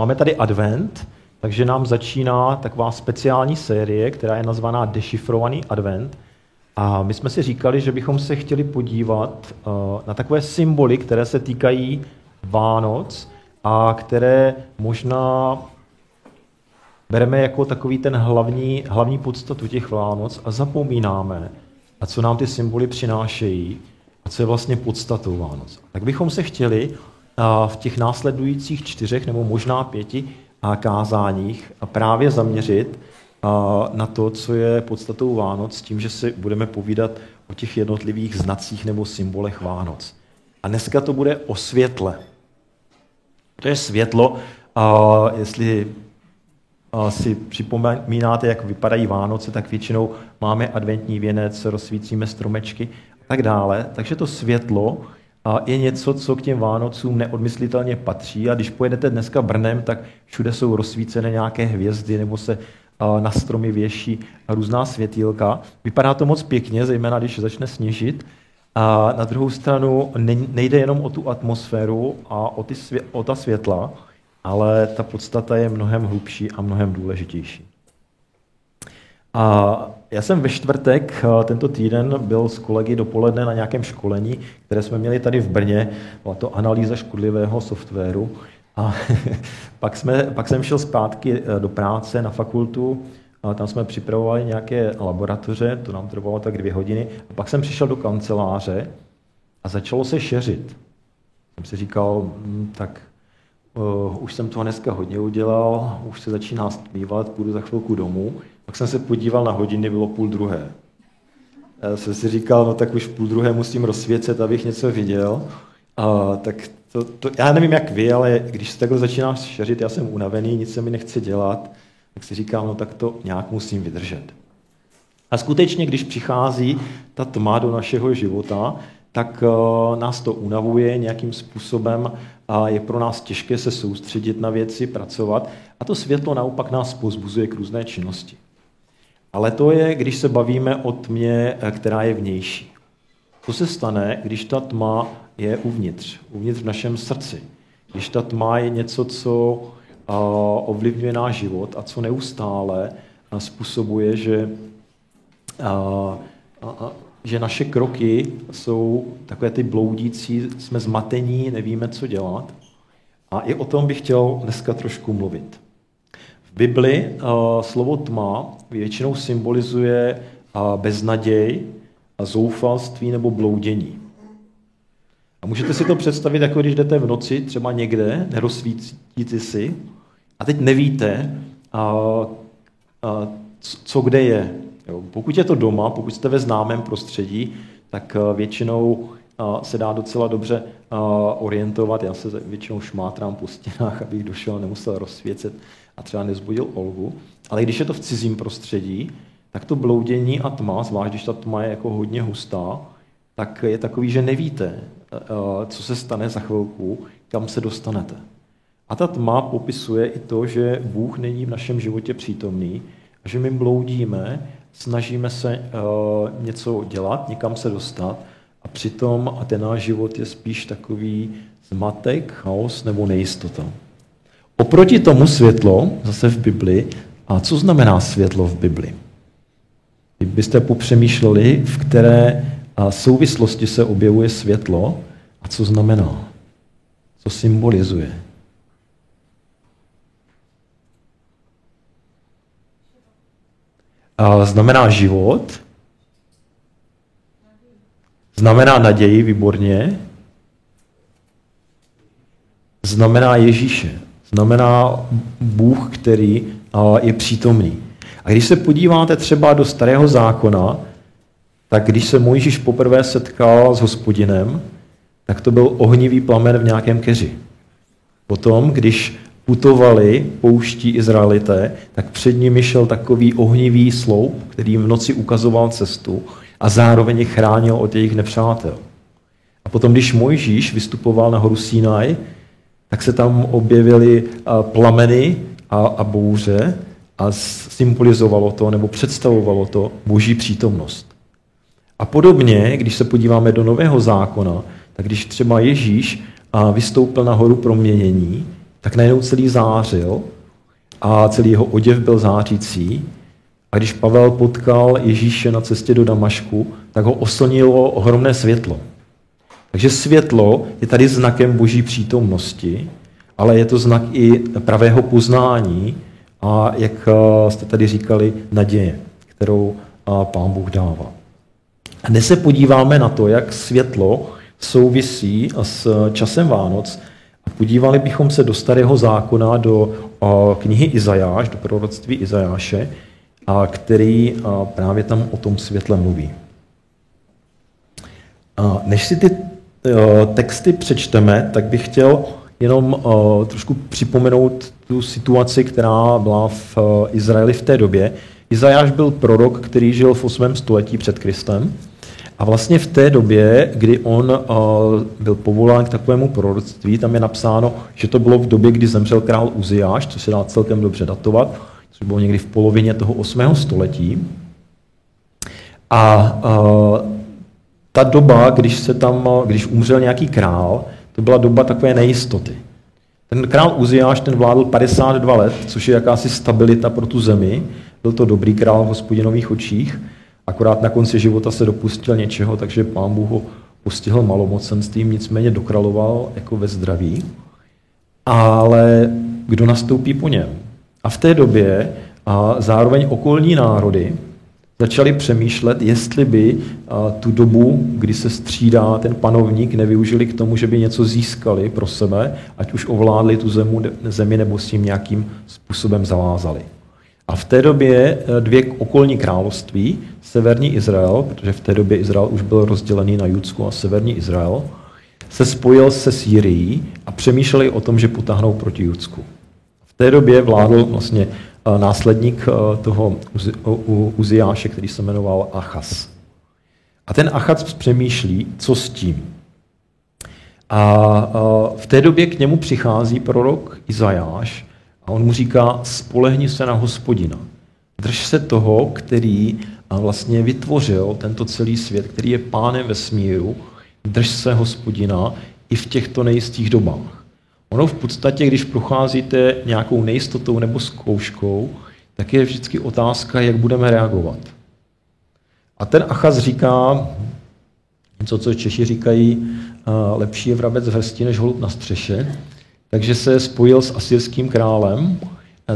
Máme tady advent, takže nám začíná taková speciální série, která je nazvaná Dešifrovaný advent. A my jsme si říkali, že bychom se chtěli podívat uh, na takové symboly, které se týkají Vánoc a které možná bereme jako takový ten hlavní, hlavní podstatu těch Vánoc a zapomínáme, a co nám ty symboly přinášejí a co je vlastně podstatou Vánoc. Tak bychom se chtěli v těch následujících čtyřech nebo možná pěti kázáních právě zaměřit na to, co je podstatou Vánoc, s tím, že si budeme povídat o těch jednotlivých znacích nebo symbolech Vánoc. A dneska to bude o světle. To je světlo, jestli si připomínáte, jak vypadají Vánoce, tak většinou máme adventní věnec, rozsvícíme stromečky a tak dále. Takže to světlo je něco, co k těm Vánocům neodmyslitelně patří a když pojedete dneska Brnem, tak všude jsou rozsvícené nějaké hvězdy nebo se na stromy věší různá světýlka. Vypadá to moc pěkně, zejména když začne sněžit. A na druhou stranu nejde jenom o tu atmosféru a o, ty svě- o ta světla, ale ta podstata je mnohem hlubší a mnohem důležitější. A já jsem ve čtvrtek eh, tento týden byl s kolegy dopoledne na nějakém školení, které jsme měli tady v Brně. Byla to analýza škodlivého softwaru. A pak, jsme, pak jsem šel zpátky eh, do práce na fakultu, a tam jsme připravovali nějaké laboratoře, to nám trvalo tak dvě hodiny. A pak jsem přišel do kanceláře a začalo se šeřit. Jsem si říkal, hm, tak uh, už jsem toho dneska hodně udělal, už se začíná stmívat, půjdu za chvilku domů. Pak jsem se podíval na hodiny, bylo půl druhé. Já jsem si říkal, no tak už půl druhé musím rozsvěcet, abych něco viděl. A, tak to, to, já nevím, jak vy, ale když se takhle začínám šeřit, já jsem unavený, nic se mi nechce dělat, tak si říkám, no tak to nějak musím vydržet. A skutečně, když přichází ta tma do našeho života, tak uh, nás to unavuje nějakým způsobem a je pro nás těžké se soustředit na věci, pracovat. A to světlo naopak nás pozbuzuje k různé činnosti. Ale to je, když se bavíme o tmě, eh, která je vnější. Co se stane, když ta tma je uvnitř, uvnitř v našem srdci? Když ta tma je něco, co ovlivňuje náš život a co neustále způsobuje, že, že naše kroky jsou takové ty bloudící, jsme zmatení, nevíme, co dělat. A i o tom bych chtěl dneska trošku mluvit. Bibli slovo tma většinou symbolizuje beznaděj, a zoufalství nebo bloudění. A můžete si to představit, jako když jdete v noci třeba někde, nerozsvítíte si, a teď nevíte, uh, uh, co kde je. Jo. Pokud je to doma, pokud jste ve známém prostředí, tak většinou se dá docela dobře orientovat. Já se většinou šmátrám po stěnách, abych došel, nemusel rozsvěcet a třeba nezbudil Olgu. Ale když je to v cizím prostředí, tak to bloudění a tma, zvlášť když ta tma je jako hodně hustá, tak je takový, že nevíte, eh, co se stane za chvilku, kam se dostanete. A ta tma popisuje i to, že Bůh není v našem životě přítomný, a že my bloudíme, snažíme se eh, něco dělat, někam se dostat, a přitom a ten náš život je spíš takový zmatek, chaos nebo nejistota. Oproti tomu světlo, zase v Bibli, a co znamená světlo v Bibli? Kdybyste popřemýšleli, v které souvislosti se objevuje světlo a co znamená, co symbolizuje. A znamená život, znamená naději, výborně, znamená Ježíše znamená Bůh, který je přítomný. A když se podíváte třeba do starého zákona, tak když se Mojžíš poprvé setkal s hospodinem, tak to byl ohnivý plamen v nějakém keři. Potom, když putovali pouští Izraelité, tak před nimi šel takový ohnivý sloup, který v noci ukazoval cestu a zároveň je chránil od jejich nepřátel. A potom, když Mojžíš vystupoval na horu Sinai, tak se tam objevily plameny a, a bouře a symbolizovalo to nebo představovalo to boží přítomnost. A podobně, když se podíváme do Nového zákona, tak když třeba Ježíš vystoupil na horu proměnění, tak najednou celý zářil a celý jeho oděv byl zářící. A když Pavel potkal Ježíše na cestě do Damašku, tak ho oslnilo ohromné světlo. Takže světlo je tady znakem boží přítomnosti, ale je to znak i pravého poznání a, jak eh, jste tady říkali, naděje, kterou eh, pán Bůh dává. A dnes se podíváme na to, jak světlo souvisí s časem Vánoc a podívali bychom se do starého zákona, do eh, knihy Izajáš, do proroctví Izajáše, který právě tam o tom světle mluví. Než si ty texty přečteme, tak bych chtěl jenom trošku připomenout tu situaci, která byla v Izraeli v té době. Izajáš byl prorok, který žil v 8. století před Kristem. A vlastně v té době, kdy on byl povolán k takovému proroctví, tam je napsáno, že to bylo v době, kdy zemřel král Uziáš, což se dá celkem dobře datovat, což bylo někdy v polovině toho 8. století. A ta doba, když, se tam, když umřel nějaký král, to byla doba takové nejistoty. Ten král Uziáš, ten vládl 52 let, což je jakási stabilita pro tu zemi. Byl to dobrý král v hospodinových očích, akorát na konci života se dopustil něčeho, takže pán Bůh ho postihl malomocenstvím, nicméně dokráloval jako ve zdraví. Ale kdo nastoupí po něm? A v té době a zároveň okolní národy začali přemýšlet, jestli by tu dobu, kdy se střídá ten panovník, nevyužili k tomu, že by něco získali pro sebe, ať už ovládli tu zemu, zemi nebo s tím nějakým způsobem zavázali. A v té době e, dvě okolní království, severní Izrael, protože v té době Izrael už byl rozdělený na Judsku a severní Izrael, se spojil se Sýrií a přemýšleli o tom, že potáhnou proti Judsku. V té době vládl vlastně následník e, toho Uziáše, který se jmenoval Achas. A ten Achaz přemýšlí, co s tím. A v té době k němu přichází prorok Izajáš a on mu říká, spolehni se na hospodina. Drž se toho, který vlastně vytvořil tento celý svět, který je pánem vesmíru, drž se hospodina i v těchto nejistých dobách. Ono v podstatě, když procházíte nějakou nejistotou nebo zkouškou, tak je vždycky otázka, jak budeme reagovat. A ten Achaz říká, něco, co Češi říkají, lepší je vrabec v hrsti než holub na střeše, takže se spojil s asyrským králem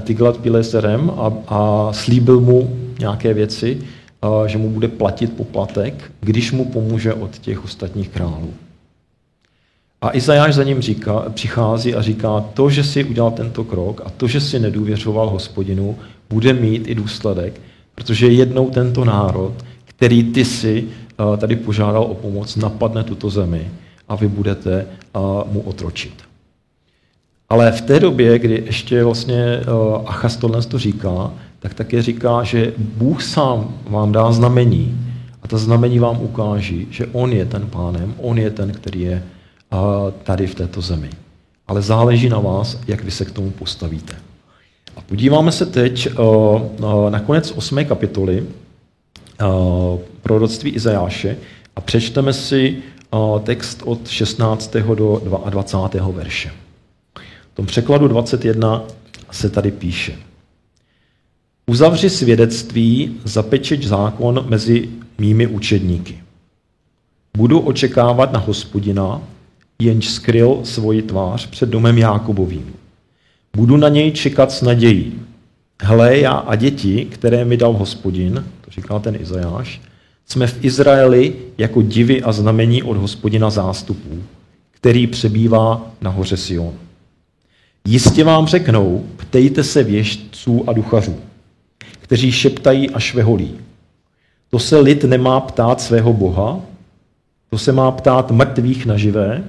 Tiglat Pileserem a, a slíbil mu nějaké věci, že mu bude platit poplatek, když mu pomůže od těch ostatních králů. A Izajáš za ním říká, přichází a říká, to, že si udělal tento krok a to, že si nedůvěřoval hospodinu, bude mít i důsledek, protože jednou tento národ, který ty si tady požádal o pomoc, napadne tuto zemi a vy budete mu otročit. Ale v té době, kdy ještě vlastně Achas tohle to říká, tak také říká, že Bůh sám vám dá znamení a ta znamení vám ukáží, že On je ten pánem, On je ten, který je tady v této zemi. Ale záleží na vás, jak vy se k tomu postavíte. A podíváme se teď na konec 8. kapitoly proroctví Izajáše a přečteme si text od 16. do 22. verše. V tom překladu 21 se tady píše. Uzavři svědectví, zapečeť zákon mezi mými učedníky. Budu očekávat na hospodina, jenž skryl svoji tvář před domem Jákobovým. Budu na něj čekat s nadějí. Hle, já a děti, které mi dal hospodin, to říkal ten Izajáš, jsme v Izraeli jako divy a znamení od hospodina zástupů, který přebývá na hoře Sion. Jistě vám řeknou, ptejte se věžců a duchařů kteří šeptají a šveholí. To se lid nemá ptát svého Boha, to se má ptát mrtvých na živé,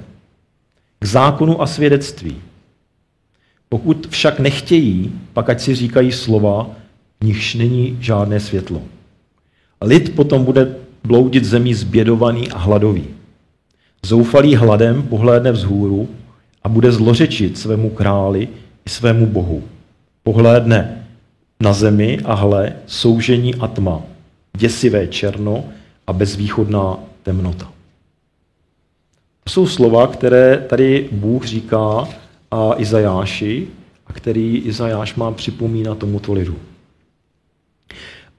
k zákonu a svědectví. Pokud však nechtějí, pak ať si říkají slova, nichž není žádné světlo. Lid potom bude bloudit zemí zbědovaný a hladový. Zoufalý hladem pohlédne vzhůru a bude zlořečit svému králi i svému bohu. Pohlédne na zemi a hle, soužení a tma, děsivé černo a bezvýchodná temnota. Jsou slova, které tady Bůh říká Izajáši a který Izajáš má připomínat tomuto lidu.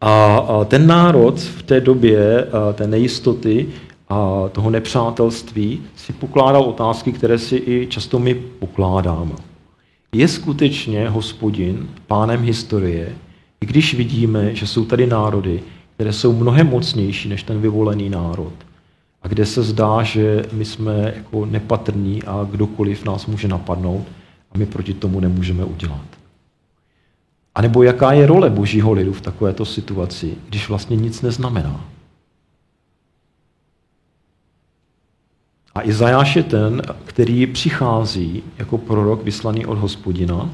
A ten národ v té době té nejistoty a toho nepřátelství si pokládal otázky, které si i často my pokládáme. Je skutečně hospodin pánem historie, i když vidíme, že jsou tady národy, které jsou mnohem mocnější než ten vyvolený národ, a kde se zdá, že my jsme jako nepatrní a kdokoliv nás může napadnout a my proti tomu nemůžeme udělat. A nebo jaká je role božího lidu v takovéto situaci, když vlastně nic neznamená. A Izajáš je ten, který přichází jako prorok vyslaný od hospodina,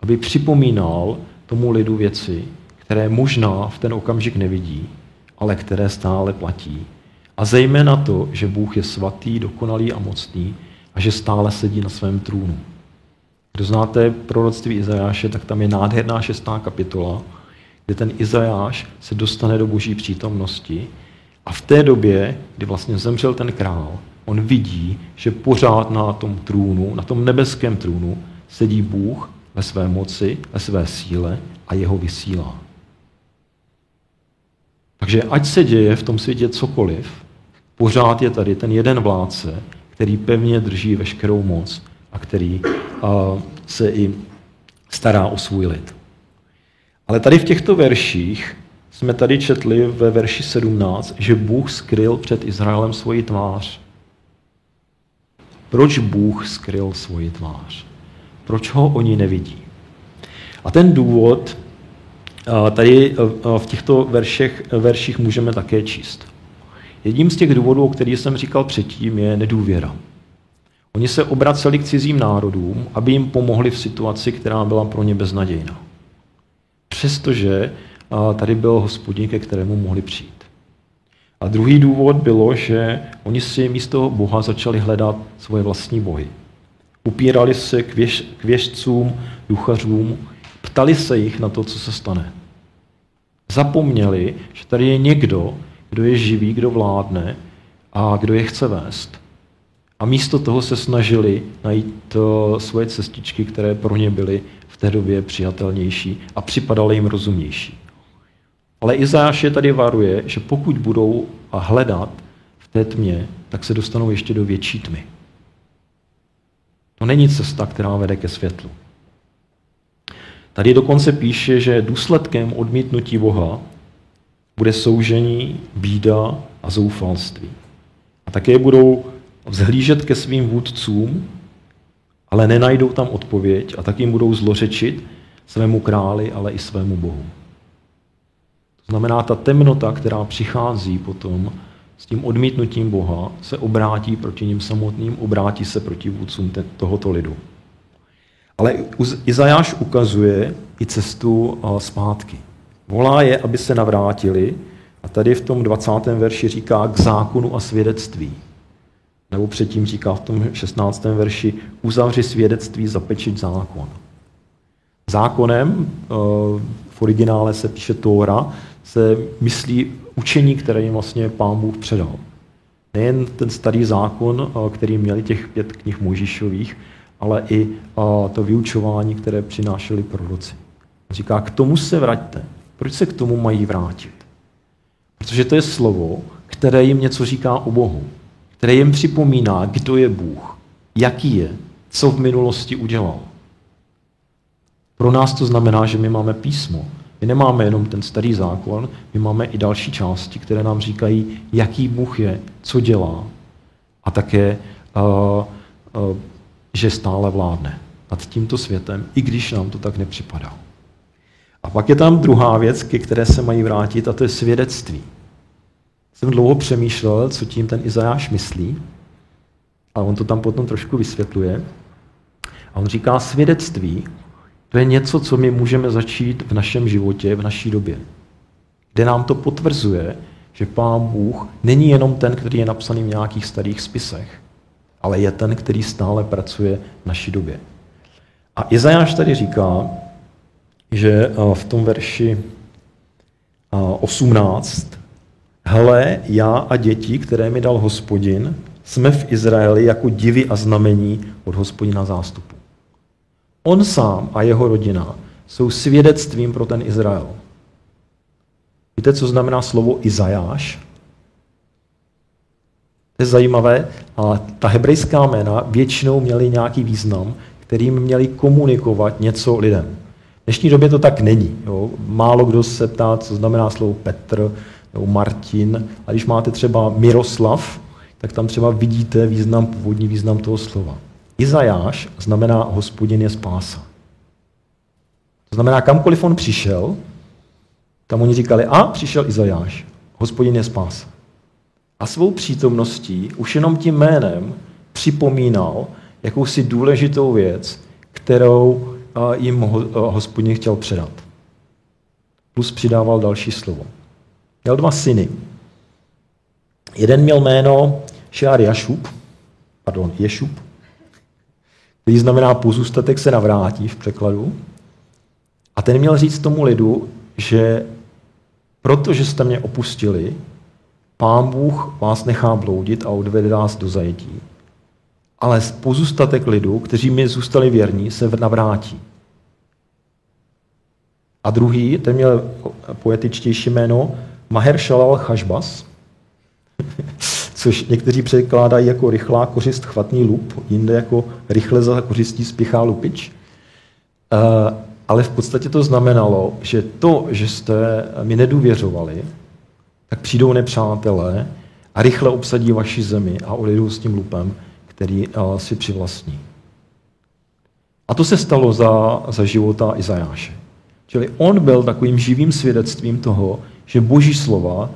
aby připomínal tomu lidu věci, které možná v ten okamžik nevidí, ale které stále platí. A zejména to, že Bůh je svatý, dokonalý a mocný a že stále sedí na svém trůnu. Kdo znáte proroctví Izajáše, tak tam je nádherná šestá kapitola, kde ten Izajáš se dostane do boží přítomnosti a v té době, kdy vlastně zemřel ten král, on vidí, že pořád na tom trůnu, na tom nebeském trůnu, sedí Bůh ve své moci, ve své síle a jeho vysílá. Takže ať se děje v tom světě cokoliv, pořád je tady ten jeden vládce, který pevně drží veškerou moc a který se i stará o svůj lid. Ale tady v těchto verších jsme tady četli ve verši 17, že Bůh skryl před Izraelem svoji tvář. Proč Bůh skryl svoji tvář? Proč ho oni nevidí? A ten důvod tady v těchto verších, verších můžeme také číst. Jedním z těch důvodů, o kterých jsem říkal předtím, je nedůvěra. Oni se obraceli k cizím národům, aby jim pomohli v situaci, která byla pro ně beznadějná. Přestože tady byl hospodin, ke kterému mohli přijít. A druhý důvod bylo, že oni si místo Boha začali hledat svoje vlastní bohy. Upírali se k, věž, k věžcům, duchařům, ptali se jich na to, co se stane. Zapomněli, že tady je někdo, kdo je živý, kdo vládne a kdo je chce vést. A místo toho se snažili najít eh, svoje cestičky, které pro ně byly v té době přijatelnější a připadaly jim rozumnější. Ale Izáš je tady varuje, že pokud budou hledat v té tmě, tak se dostanou ještě do větší tmy. To není cesta, která vede ke světlu. Tady dokonce píše, že důsledkem odmítnutí Boha bude soužení, bída a zoufalství. A také budou vzhlížet ke svým vůdcům, ale nenajdou tam odpověď a tak jim budou zlořečit svému králi, ale i svému Bohu. To znamená, ta temnota, která přichází potom s tím odmítnutím Boha, se obrátí proti ním samotným, obrátí se proti vůdcům tohoto lidu. Ale Izajáš ukazuje i cestu zpátky. Volá je, aby se navrátili a tady v tom 20. verši říká k zákonu a svědectví. Nebo předtím říká v tom 16. verši uzavři svědectví, zapečit zákon. Zákonem, eh, v originále se píše Tóra, se myslí učení, které jim vlastně pán Bůh předal. Nejen ten starý zákon, eh, který měli těch pět knih Možíšových, ale i eh, to vyučování, které přinášeli proroci. Říká, k tomu se vraťte. Proč se k tomu mají vrátit? Protože to je slovo, které jim něco říká o Bohu, které jim připomíná, kdo je Bůh, jaký je, co v minulosti udělal. Pro nás to znamená, že my máme písmo. My nemáme jenom ten starý zákon, my máme i další části, které nám říkají, jaký Bůh je, co dělá a také, uh, uh, že stále vládne nad tímto světem, i když nám to tak nepřipadá. A pak je tam druhá věc, ke které se mají vrátit, a to je svědectví. Jsem dlouho přemýšlel, co tím ten Izajáš myslí, a on to tam potom trošku vysvětluje. A on říká, svědectví, to je něco, co my můžeme začít v našem životě, v naší době. Kde nám to potvrzuje, že Pán Bůh není jenom ten, který je napsaný v nějakých starých spisech, ale je ten, který stále pracuje v naší době. A Izajáš tady říká, že v tom verši 18, eh, hele, já a děti, které mi dal hospodin, jsme v Izraeli jako divy a znamení od hospodina zástupu. On sám a jeho rodina jsou svědectvím pro ten Izrael. Víte, co znamená slovo Izajáš? To je zajímavé. A ta hebrejská jména většinou měly nějaký význam, kterým měli komunikovat něco lidem. V dnešní době to tak není. Jo. Málo kdo se ptá, co znamená slovo Petr nebo Martin. A když máte třeba Miroslav, tak tam třeba vidíte význam, původní význam toho slova. Izajáš znamená hospodin je spása. To znamená, kamkoliv on přišel, tam oni říkali, a přišel Izajáš, hospodin je spása. A svou přítomností, už jenom tím jménem, připomínal jakousi důležitou věc, kterou jim hospodin chtěl předat. Plus přidával další slovo. Měl dva syny. Jeden měl jméno Šár Jašub, pardon, Ješub, který znamená pozůstatek se navrátí v překladu. A ten měl říct tomu lidu, že protože jste mě opustili, pán Bůh vás nechá bloudit a odvede vás do zajetí. Ale pozůstatek lidu, kteří mi zůstali věrní, se navrátí. A druhý, ten měl poetičtější jméno, Maher Shalal Chashbas, což někteří překládají jako rychlá kořist chvatný lup, jinde jako rychle za kořistí spěchá lupič. Uh, ale v podstatě to znamenalo, že to, že jste mi nedůvěřovali, tak přijdou nepřátelé a rychle obsadí vaši zemi a odejdou s tím lupem, který uh, si přivlastní. A to se stalo za, za života Izajáše. Čili on byl takovým živým svědectvím toho, že boží slova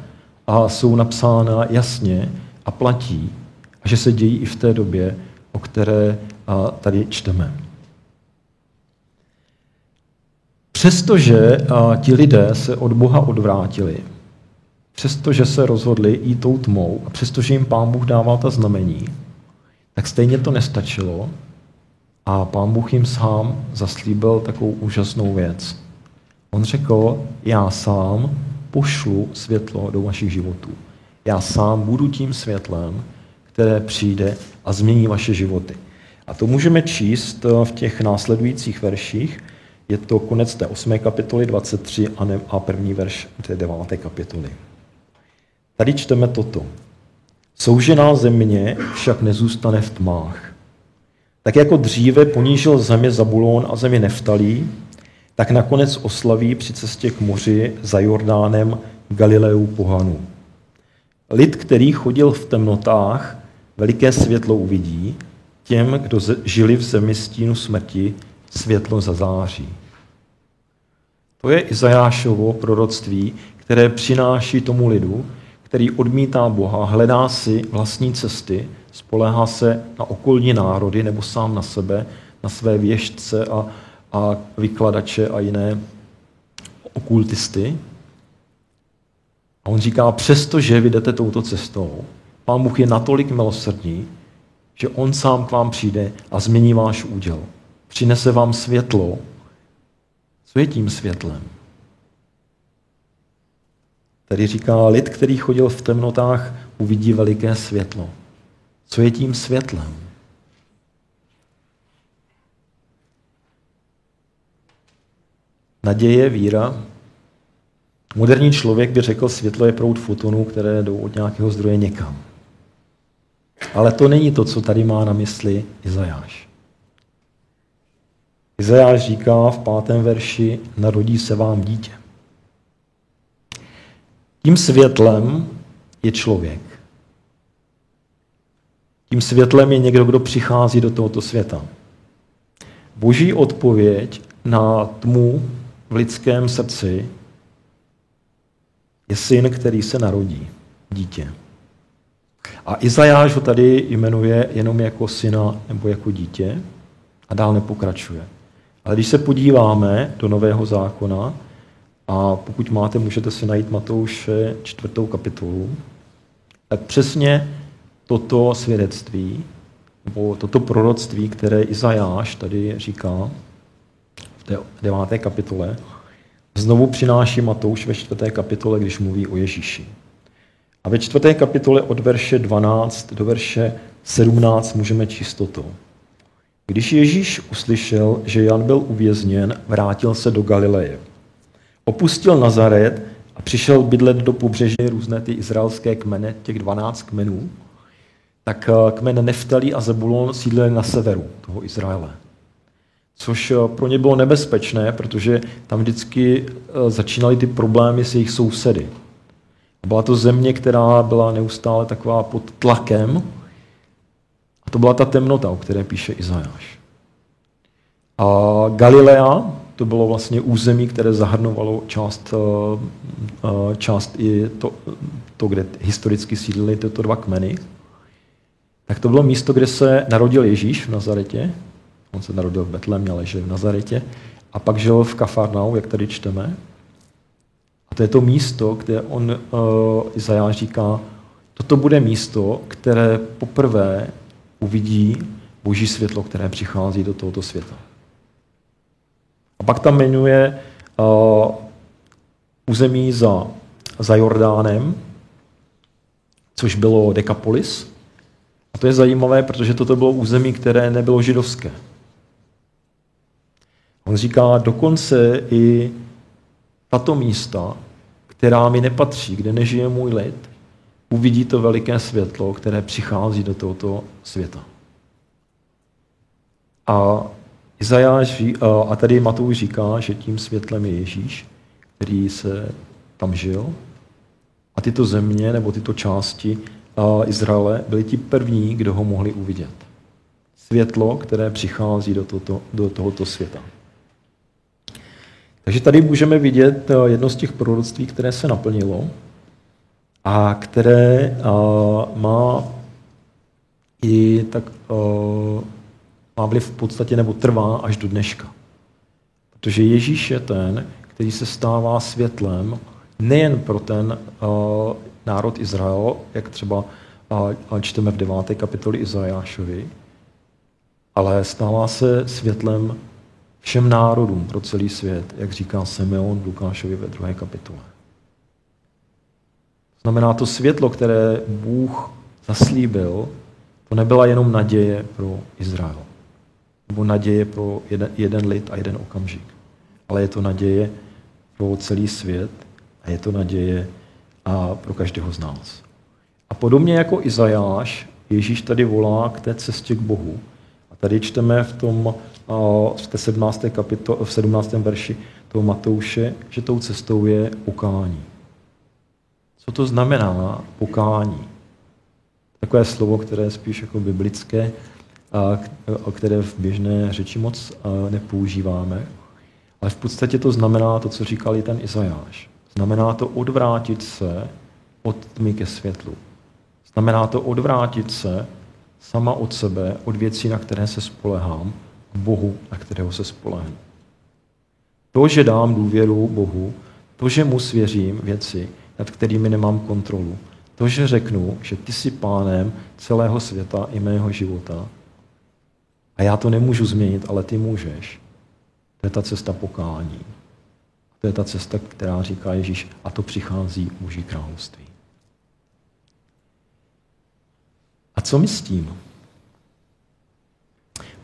a jsou napsána jasně a platí a že se dějí i v té době, o které tady čteme. Přestože ti lidé se od Boha odvrátili, přestože se rozhodli jít tou tmou a přestože jim Pán Bůh dával ta znamení, tak stejně to nestačilo a Pán Bůh jim sám zaslíbil takovou úžasnou věc. On řekl, já sám pošlu světlo do vašich životů. Já sám budu tím světlem, které přijde a změní vaše životy. A to můžeme číst eh, v těch následujících verších. Je to konec té 8. kapitoly 23 a, první verš té 9. kapitoly. Tady čteme toto. Soužená země však nezůstane v tmách. Tak jako dříve ponížil země Zabulón a zemi Neftalí, tak nakonec oslaví při cestě k moři za Jordánem Galileu pohanu. Lid, který chodil v temnotách, veliké světlo uvidí, těm, kdo žili v zemi stínu smrti, světlo zazáří. To je Izajášovo proroctví, které přináší tomu lidu, který odmítá Boha, hledá si vlastní cesty, spolehá se na okolní národy nebo sám na sebe, na své věžce a, a vykladače a jiné okultisty, a on říká, přestože vy jdete touto cestou, pán Bůh je natolik milosrdný, že on sám k vám přijde a změní váš úděl. Přinese vám světlo. Co je tím světlem? Tady říká, lid, který chodil v temnotách, uvidí veliké světlo. Co je tím světlem? Naděje, víra, Moderní člověk by řekl, světlo je proud fotonů, které jdou od nějakého zdroje někam. Ale to není to, co tady má na mysli Izajáš. Izajáš říká v pátém verši, narodí se vám dítě. Tím světlem je člověk. Tím světlem je někdo, kdo přichází do tohoto světa. Boží odpověď na tmu v lidském srdci je syn, který se narodí, dítě. A Izajáš ho tady jmenuje jenom jako syna nebo jako dítě a dál nepokračuje. Ale když se podíváme do Nového zákona, a pokud máte, můžete si najít Matouše čtvrtou kapitolu, tak přesně toto svědectví, nebo toto proroctví, které Izajáš tady říká v té deváté kapitole, znovu přináší Matouš ve čtvrté kapitole, když mluví o Ježíši. A ve čtvrté kapitole od verše 12 do verše 17 můžeme číst toto. Když Ježíš uslyšel, že Jan byl uvězněn, vrátil se do Galileje. Opustil Nazaret a přišel bydlet do pobřeží různé ty izraelské kmeny, těch 12 kmenů, tak eh, kmen Neftalí a Zebulon sídlili na severu toho Izraele. Což eh, pro ně bylo nebezpečné, protože tam vždycky eh, začínaly ty problémy s jejich sousedy. Byla to země, která byla neustále taková pod tlakem. A to byla ta temnota, o které píše Izajáš. A Galilea, to bylo vlastně území, které zahrnovalo část, část i to, to, kde historicky sídlily tyto dva kmeny tak to bylo místo, kde se narodil Ježíš v Nazaretě. On se narodil v Betlémě, ale žil v Nazaretě. A pak žil v Kafarnau, jak tady čteme. A to je to místo, kde on, uh, Izajáš říká, toto bude místo, které poprvé uvidí boží světlo, které přichází do tohoto světa. A pak tam jmenuje uh, území za, za Jordánem, což bylo Dekapolis, a to je zajímavé, protože toto bylo území, které nebylo židovské. On říká, dokonce i tato místa, která mi nepatří, kde nežije můj lid, uvidí to veliké světlo, které přichází do tohoto světa. A Izajáš a tady Matouš říká, že tím světlem je Ježíš, který se tam žil. A tyto země nebo tyto části Izraele byli ti první, kdo ho mohli uvidět. Světlo, které přichází do, toto, do tohoto světa. Takže tady můžeme vidět jedno z těch proroctví, které se naplnilo a které má i tak má vliv v podstatě nebo trvá až do dneška. Protože Ježíš je ten, který se stává světlem nejen pro ten národ Izrael, jak třeba čteme v deváté kapitoli Izajášovi, ale stává se světlem všem národům pro celý svět, jak říká Simeon Lukášovi ve druhé kapitole. Znamená to světlo, které Bůh zaslíbil, to nebyla jenom naděje pro Izrael, nebo naděje pro jeden, jeden lid a jeden okamžik, ale je to naděje pro celý svět a je to naděje a pro každého z nás. A podobně jako Izajáš, Ježíš tady volá k té cestě k Bohu. A tady čteme v tom v té 17. Kapitole, v 17. verši toho Matouše, že tou cestou je pokání. Co to znamená pokání? Takové slovo, které je spíš jako biblické, a které v běžné řeči moc nepoužíváme. Ale v podstatě to znamená to, co říkal i ten Izajáš. Znamená to odvrátit se od tmy ke světlu. Znamená to odvrátit se sama od sebe, od věcí, na které se spolehám, k Bohu, na kterého se spolehnu. To, že dám důvěru Bohu, to, že mu svěřím věci, nad kterými nemám kontrolu, to, že řeknu, že ty jsi pánem celého světa i mého života a já to nemůžu změnit, ale ty můžeš, to je ta cesta pokání. To je ta cesta, která říká Ježíš, a to přichází Boží království. A co my s tím?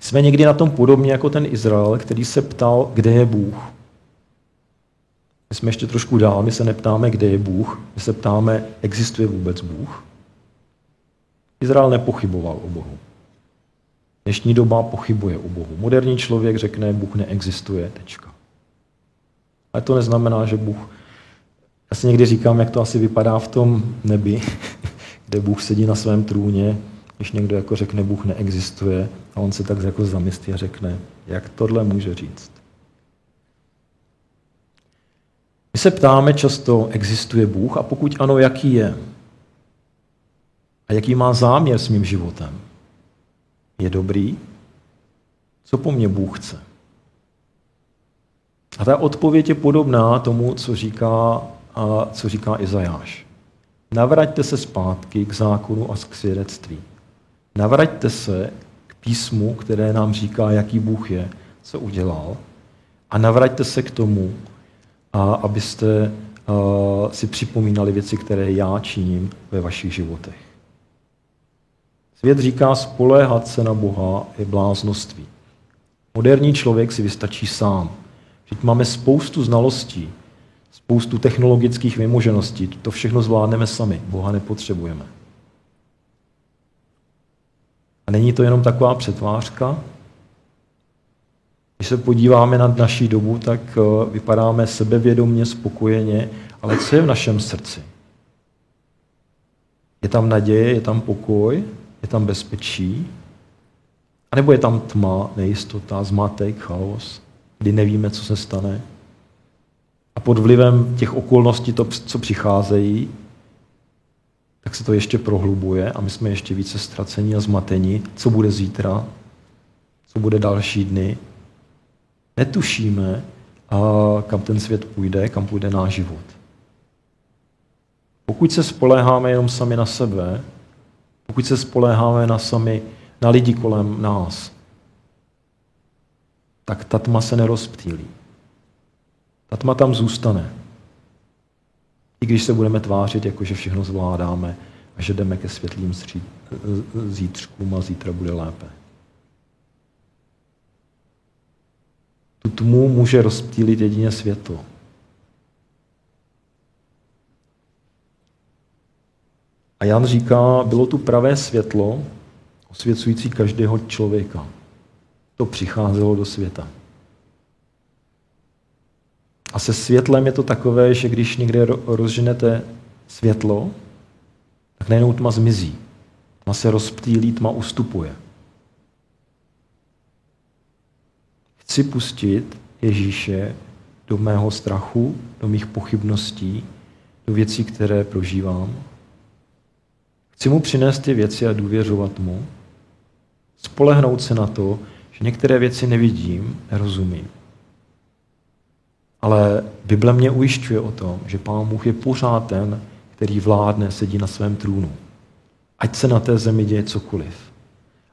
Jsme někdy na tom podobně jako ten Izrael, který se ptal, kde je Bůh. My jsme ještě trošku dál, my se neptáme, kde je Bůh, my se ptáme, existuje vůbec Bůh. Izrael nepochyboval o Bohu. Dnešní doba pochybuje o Bohu. Moderní člověk řekne, Bůh neexistuje, tečka. Ale to neznamená, že Bůh... Já si někdy říkám, jak to asi vypadá v tom nebi, kde Bůh sedí na svém trůně, když někdo jako řekne, Bůh neexistuje, a on se tak jako zamyslí a řekne, jak tohle může říct. My se ptáme často, existuje Bůh a pokud ano, jaký je? A jaký má záměr s mým životem? Je dobrý? Co po mně Bůh chce? A ta odpověď je podobná tomu, co říká, a co říká Izajáš. Navraťte se zpátky k zákonu a k svědectví. Navraťte se k písmu, které nám říká, jaký Bůh je, co udělal. A navraťte se k tomu, a abyste si připomínali věci, které já činím ve vašich životech. Svět říká, spoléhat se na Boha je bláznoství. Moderní člověk si vystačí sám. Teď máme spoustu znalostí, spoustu technologických vymožeností. To všechno zvládneme sami. Boha nepotřebujeme. A není to jenom taková přetvářka? Když se podíváme na naší dobu, tak eh, vypadáme sebevědomně, spokojeně, ale co je v našem srdci? Je tam naděje, je tam pokoj, je tam bezpečí? A nebo je tam tma, nejistota, zmatek, chaos, kdy nevíme, co se stane? A pod vlivem těch okolností, to, co přicházejí, tak se to ještě prohlubuje a my jsme ještě více ztracení a zmatení. Co bude zítra? Co bude další dny? Netušíme, a kam ten svět půjde, kam půjde náš život. Pokud se spoléháme jenom sami na sebe, pokud se spoléháme na sami, na lidi kolem nás, tak ta tma se nerozptýlí. Ta tma tam zůstane. I když se budeme tvářit, jako že všechno zvládáme a že jdeme ke světlým zítřkům a zítra bude lépe. Tu tmu může rozptýlit jedině světlo. A Jan říká, bylo tu pravé světlo, osvěcující každého člověka. To přicházelo do světa. A se světlem je to takové, že když někde rozženete světlo, tak najednou tma zmizí. Tma se rozptýlí, tma ustupuje. Chci pustit Ježíše do mého strachu, do mých pochybností, do věcí, které prožívám. Chci mu přinést ty věci a důvěřovat mu. Spolehnout se na to, že některé věci nevidím, nerozumím. Ale Bible mě ujišťuje o tom, že Pán Bůh je pořád ten, který vládne, sedí na svém trůnu. Ať se na té zemi děje cokoliv.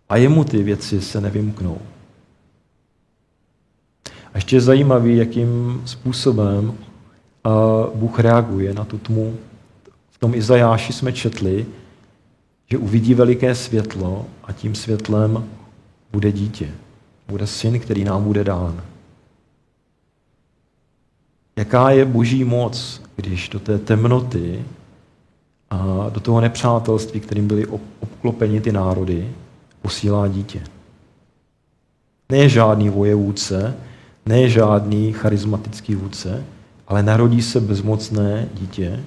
A jemu ty věci se nevymknou. A ještě je zajímavý, jakým způsobem Bůh reaguje na tu tmu. V tom Izajáši jsme četli, že uvidí veliké světlo a tím světlem bude dítě. Bude syn, který nám bude dán. Jaká je boží moc, když do té temnoty a do toho nepřátelství, kterým byly obklopeni ty národy, posílá dítě. Ne žádný vojevůdce, ne žádný charismatický vůdce, ale narodí se bezmocné dítě.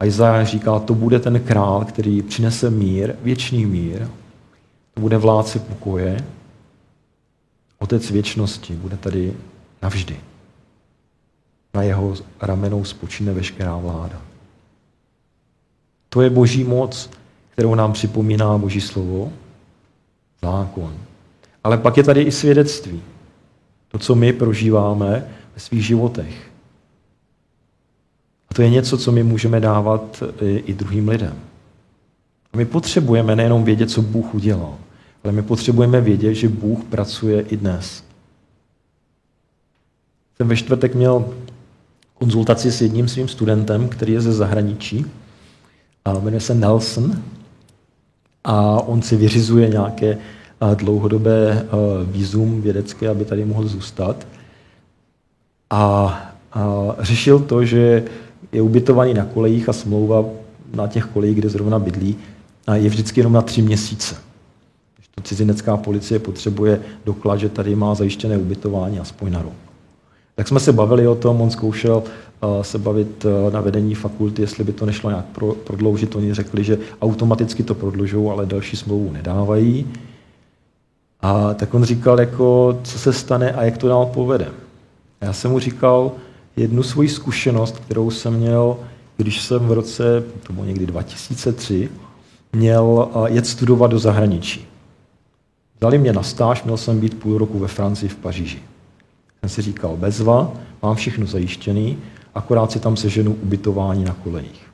A Izajáš říká, to bude ten král, který přinese mír, věčný mír, to bude vládce pokoje, otec věčnosti, bude tady navždy. Na jeho ramenou spočíne veškerá vláda. To je boží moc, kterou nám připomíná boží slovo, zákon. Ale pak je tady i svědectví. To, co my prožíváme ve svých životech. A to je něco, co my můžeme dávat i druhým lidem. A my potřebujeme nejenom vědět, co Bůh udělal, ale my potřebujeme vědět, že Bůh pracuje i dnes. Jsem ve čtvrtek měl konzultaci s jedním svým studentem, který je ze zahraničí, a jmenuje se Nelson, a on si vyřizuje nějaké dlouhodobé výzum vědecké, aby tady mohl zůstat. A, a řešil to, že je ubytovaný na kolejích a smlouva na těch kolejích, kde zrovna bydlí, je vždycky jenom na tři měsíce. Když to cizinecká policie potřebuje doklad, že tady má zajištěné ubytování aspoň na rok. Tak jsme se bavili o tom, on zkoušel se bavit na vedení fakulty, jestli by to nešlo nějak prodloužit. Oni řekli, že automaticky to prodlužují, ale další smlouvu nedávají. A tak on říkal, jako, co se stane a jak to dál povede. A já jsem mu říkal jednu svoji zkušenost, kterou jsem měl, když jsem v roce, to bylo někdy 2003, měl jet studovat do zahraničí. Dali mě na stáž, měl jsem být půl roku ve Francii v Paříži. Jsem si říkal, bezva, mám všechno zajištěný, akorát si tam seženu ubytování na kolejích.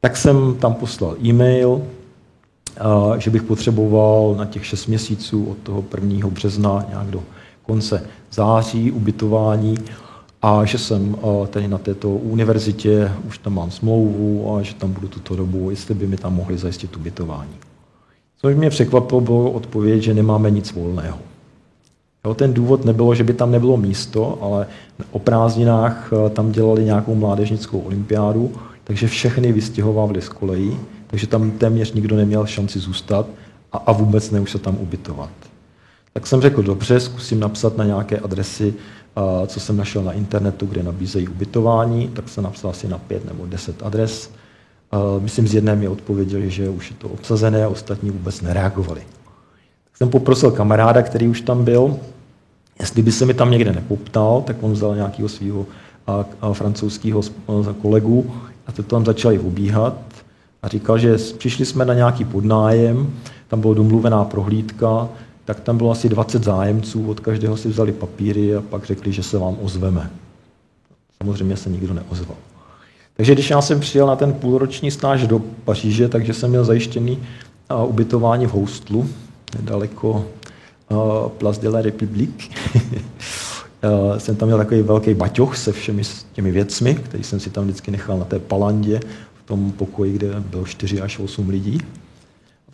Tak jsem tam poslal e-mail, že bych potřeboval na těch šest měsíců od toho 1. března nějak do konce září ubytování a že jsem tady na této univerzitě, už tam mám smlouvu a že tam budu tuto dobu, jestli by mi tam mohli zajistit ubytování. Co mě překvapilo, bylo odpověď, že nemáme nic volného. Jo, ten důvod nebylo, že by tam nebylo místo, ale o prázdninách eh, tam dělali nějakou mládežnickou olympiádu, takže všechny vystěhovávali z kolejí, takže tam téměř nikdo neměl šanci zůstat a, a vůbec ne už se tam ubytovat. Tak jsem řekl, dobře, zkusím napsat na nějaké adresy, co jsem našel na internetu, kde nabízejí ubytování, tak jsem napsal asi na pět nebo deset adres. Myslím, z jedné mi odpověděli, že už je to obsazené a ostatní vůbec nereagovali. Tak jsem poprosil kamaráda, který už tam byl, jestli by se mi tam někde nepoptal, tak on vzal nějakého svého francouzského kolegu a to tam začali obíhat a říkal, že přišli jsme na nějaký podnájem, tam byla domluvená prohlídka, tak tam bylo asi 20 zájemců, od každého si vzali papíry a pak řekli, že se vám ozveme. Samozřejmě se nikdo neozval. Takže když já jsem přijel na ten půlroční stáž do Paříže, takže jsem měl zajištěný ubytování v hostlu, nedaleko Place de la République. jsem tam měl takový velký baťoch se všemi těmi věcmi, který jsem si tam vždycky nechal na té palandě, v tom pokoji, kde bylo 4 až 8 lidí.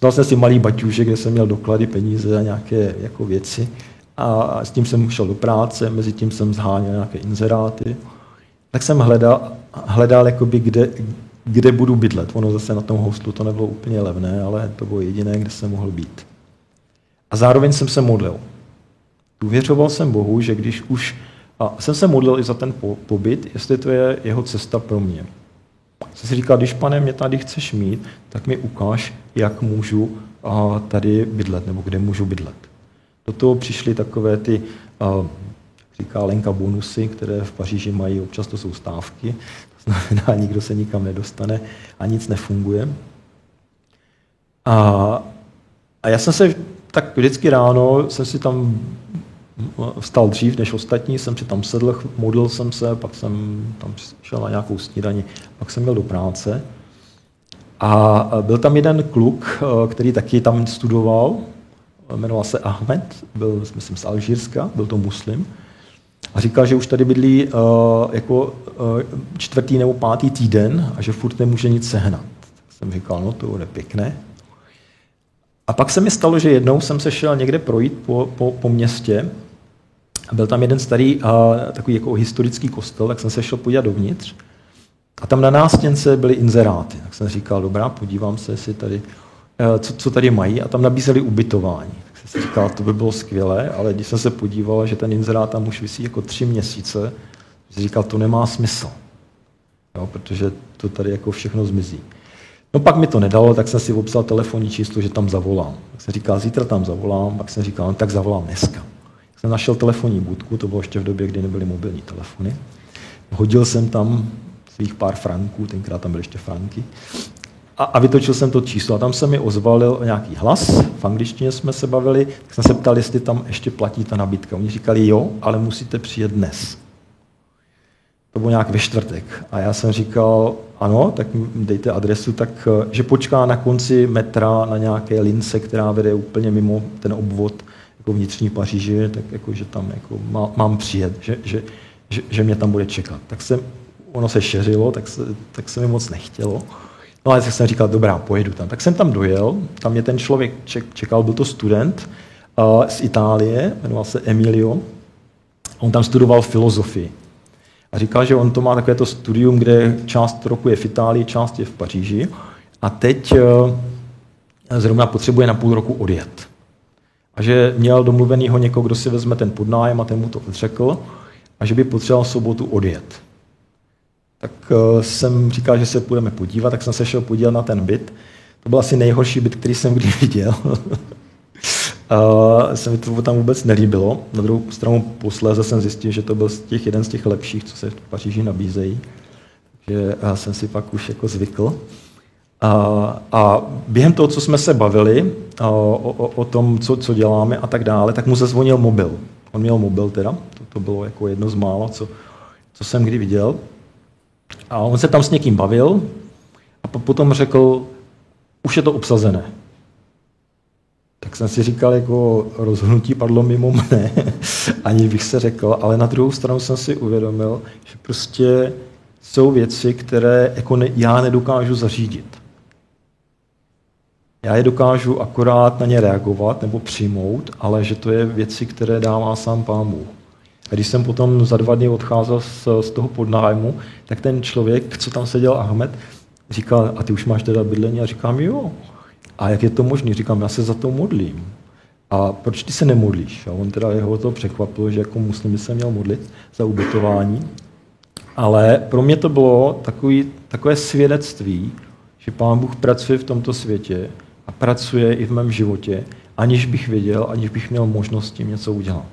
Vzal jsem si malý baťušek, kde jsem měl doklady, peníze a nějaké jako věci. A s tím jsem šel do práce, mezi tím jsem zháněl nějaké inzeráty. Tak jsem hledal, hledal jakoby, kde, kde budu bydlet. Ono zase na tom hostlu to nebylo úplně levné, ale to bylo jediné, kde jsem mohl být. A zároveň jsem se modlil. Důvěřoval jsem Bohu, že když už... A jsem se modlil i za ten pobyt, jestli to je jeho cesta pro mě. Jsem si říkal, když pane mě tady chceš mít, tak mi ukáž, jak můžu tady bydlet, nebo kde můžu bydlet. Do toho přišly takové ty, říká Lenka, bonusy, které v Paříži mají, občas to jsou stávky, to znamená, nikdo se nikam nedostane a nic nefunguje. A, a já jsem se tak vždycky ráno jsem si tam vstal dřív než ostatní, jsem si tam sedl, modlil jsem se, pak jsem tam šel na nějakou snídani, pak jsem měl do práce. A byl tam jeden kluk, který taky tam studoval, jmenoval se Ahmed, byl, myslím, z Alžírska, byl to muslim. A říkal, že už tady bydlí uh, jako uh, čtvrtý nebo pátý týden a že furt nemůže nic sehnat. Tak jsem říkal, no to bude pěkné. A pak se mi stalo, že jednou jsem se šel někde projít po, po, po městě a byl tam jeden starý a, takový jako historický kostel, tak jsem se šel podívat dovnitř. A tam na nástěnce byly inzeráty. Tak jsem říkal, dobrá, podívám se, jestli tady, eh, co, co tady mají. A tam nabízeli ubytování. Tak jsem si říkal, to by bylo skvělé, ale když jsem se podíval, že ten inzerát tam už vysí jako tři měsíce, jsem říkal, to nemá smysl. Jo, protože to tady jako všechno zmizí. No pak mi to nedalo, tak jsem si obsal telefonní číslo, že tam zavolám. Tak jsem říkal, zítra tam zavolám, pak jsem říkal, no, tak zavolám dneska. Jsem našel telefonní budku, to bylo ještě v době, kdy nebyly mobilní telefony. Hodil jsem tam svých pár franků, tenkrát tam byly ještě franky, a, a vytočil jsem to číslo. A tam se mi ozvalil nějaký hlas, v angličtině jsme se bavili, tak jsem se ptal, jestli tam ještě platí ta nabídka. Oni říkali, jo, ale musíte přijet dnes. To bylo nějak ve čtvrtek. A já jsem říkal, ano, tak dejte adresu, tak eh, že počká na konci metra na nějaké lince, která vede úplně mimo ten obvod jako vnitřní Paříži, tak jako, že tam jako má, mám přijet, že, že, že, že, mě tam bude čekat. Tak jsem, ono se šeřilo, tak se, tak se mi moc nechtělo. No ale jsem říkal, dobrá, pojedu tam. Tak jsem tam dojel, tam mě ten člověk čekal, byl to student uh, z Itálie, jmenoval se Emilio. On tam studoval filozofii. A říkal, že on to má takové to studium, kde část roku je v Itálii, část je v Paříži. A teď eh, zrovna potřebuje na půl roku odjet. A že měl domluvenýho někoho, kdo si vezme ten podnájem a ten mu to řekl, a že by potřeboval sobotu odjet. Tak eh, jsem říkal, že se půjdeme podívat, tak jsem se šel podívat na ten byt. To byl asi nejhorší byt, který jsem kdy viděl. A se mi to tam vůbec nelíbilo. Na druhou stranu posléze jsem zjistil, že to byl z těch, jeden z těch lepších, co se v Paříži nabízejí. Takže já jsem si pak už jako zvykl. A, během toho, co jsme se bavili o, o, o tom, co, co děláme a tak dále, tak mu zazvonil mobil. On měl mobil teda, to, to bylo jako jedno z mála, co, co jsem kdy viděl. A on se tam s někým bavil a potom řekl, už je to obsazené tak jsem si říkal, jako rozhodnutí padlo mimo mne, ani bych se řekl, ale na druhou stranu jsem si uvědomil, že prostě jsou věci, které jako ne, já nedokážu zařídit. Já je dokážu akorát na ně reagovat nebo přijmout, ale že to je věci, které dává sám Pán Bůh. A když jsem potom za dva dny odcházel z, z toho podnájmu, tak ten člověk, co tam seděl Ahmed, říkal, a ty už máš teda bydlení? A říkám, jo. A jak je to možné? Říkám, já se za to modlím. A proč ty se nemodlíš? A on teda jeho to překvapilo, že jako muslim by se měl modlit za ubytování. Ale pro mě to bylo takový, takové svědectví, že Pán Bůh pracuje v tomto světě a pracuje i v mém životě, aniž bych věděl, aniž bych měl možnost tím něco udělat.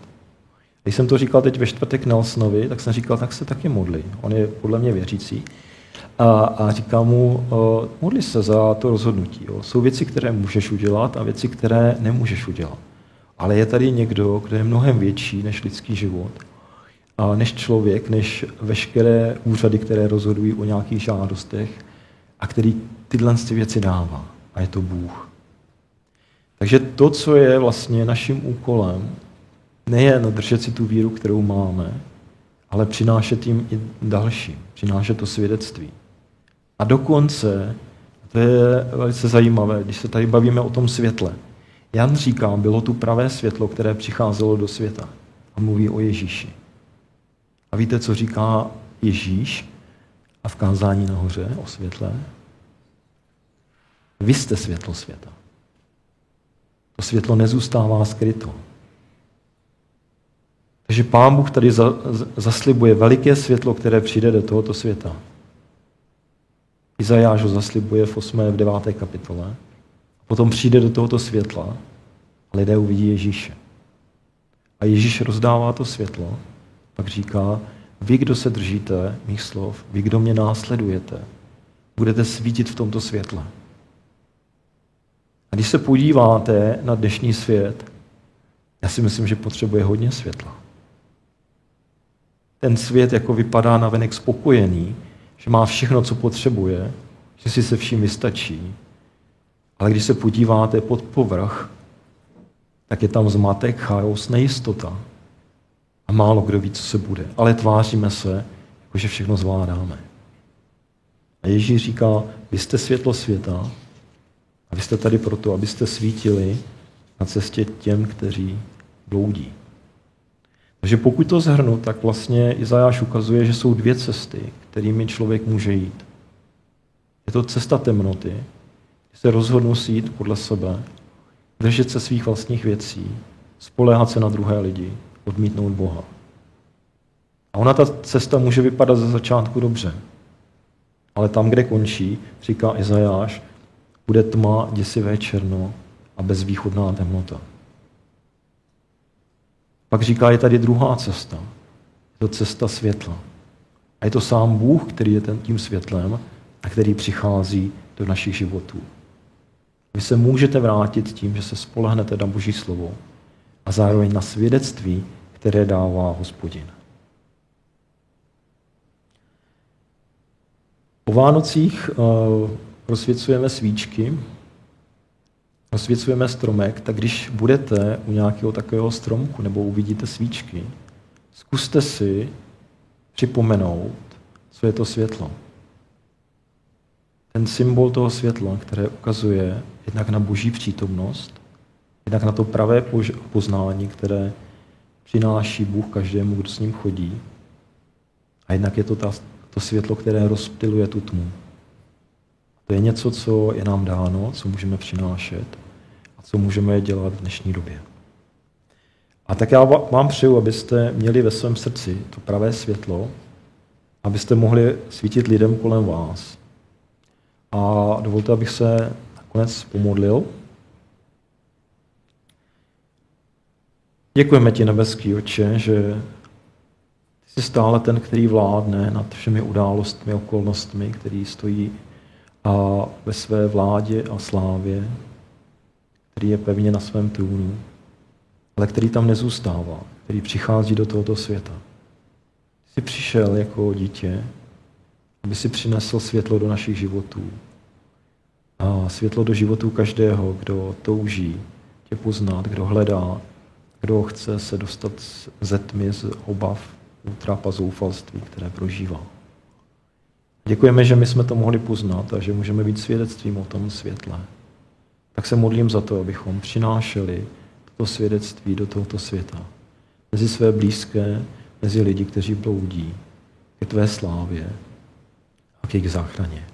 Když jsem to říkal teď ve čtvrtek Nelsonovi, tak jsem říkal, tak se taky modli. On je podle mě věřící. A, a říkám mu, modli se za to rozhodnutí. Jo. Jsou věci, které můžeš udělat a věci, které nemůžeš udělat. Ale je tady někdo, kdo je mnohem větší než lidský život, a než člověk, než veškeré úřady, které rozhodují o nějakých žádostech a který tyhle věci dává. A je to Bůh. Takže to, co je vlastně naším úkolem, nejen držet si tu víru, kterou máme, ale přinášet jim i další, přinášet to svědectví. A dokonce, to je velice zajímavé, když se tady bavíme o tom světle. Jan říká, bylo tu pravé světlo, které přicházelo do světa a mluví o Ježíši. A víte, co říká Ježíš a v kázání nahoře o světle? Vy jste světlo světa. To světlo nezůstává skryto. Takže Pán Bůh tady za, zaslibuje veliké světlo, které přijde do tohoto světa. Izajáš ho zaslibuje v 8. v 9. kapitole. Potom přijde do tohoto světla a lidé uvidí Ježíše. A Ježíš rozdává to světlo, pak říká, vy, kdo se držíte mých slov, vy, kdo mě následujete, budete svítit v tomto světle. A když se podíváte na dnešní svět, já si myslím, že potřebuje hodně světla. Ten svět jako vypadá na venek spokojený, že má všechno, co potřebuje, že si se vším vystačí. Ale když se podíváte pod povrch, tak je tam zmatek, chaos, nejistota. A málo kdo ví, co se bude. Ale tváříme se, jako že všechno zvládáme. A Ježíš říká, vy jste světlo světa a vy jste tady proto, abyste svítili na cestě těm, kteří bloudí. Takže pokud to zhrnu, tak vlastně Izajáš ukazuje, že jsou dvě cesty, kterými člověk může jít. Je to cesta temnoty, kdy se rozhodnu si jít podle sebe, držet se svých vlastních věcí, spoléhat se na druhé lidi, odmítnout Boha. A ona ta cesta může vypadat ze začátku dobře. Ale tam, kde končí, říká Izajáš, bude tma, děsivé černo a bezvýchodná temnota. Pak říká, je tady druhá cesta. Je to cesta světla. A je to sám Bůh, který je tím světlem a který přichází do našich životů. Vy se můžete vrátit tím, že se spolehnete na Boží slovo a zároveň na svědectví, které dává hospodin. O Vánocích uh, rozsvěcujeme svíčky, rozsvěcujeme stromek, tak když budete u nějakého takového stromku nebo uvidíte svíčky, zkuste si připomenout, co je to světlo. Ten symbol toho světla, které ukazuje jednak na boží přítomnost, jednak na to pravé poznání, které přináší Bůh každému, kdo s ním chodí, a jednak je to ta, to světlo, které rozptiluje tu tmu. To je něco, co je nám dáno, co můžeme přinášet a co můžeme dělat v dnešní době. A tak já vám přeju, abyste měli ve svém srdci to pravé světlo, abyste mohli svítit lidem kolem vás. A dovolte, abych se nakonec pomodlil. Děkujeme ti, nebeský oče, že jsi stále ten, který vládne nad všemi událostmi, okolnostmi, který stojí a ve své vládě a slávě, který je pevně na svém trůnu, ale který tam nezůstává, který přichází do tohoto světa. Jsi přišel jako dítě, aby si přinesl světlo do našich životů. A světlo do životů každého, kdo touží tě poznat, kdo hledá, kdo chce se dostat ze tmy, z obav, útrap a zoufalství, které prožívá. Děkujeme, že my jsme to mohli poznat a že můžeme být svědectvím o tom světle. tak se modlím za to, abychom přinášeli toto svědectví do tohoto světa. Mezi své blízké, mezi lidi, kteří bloudí, ke tvé slávě a k jejich záchraně.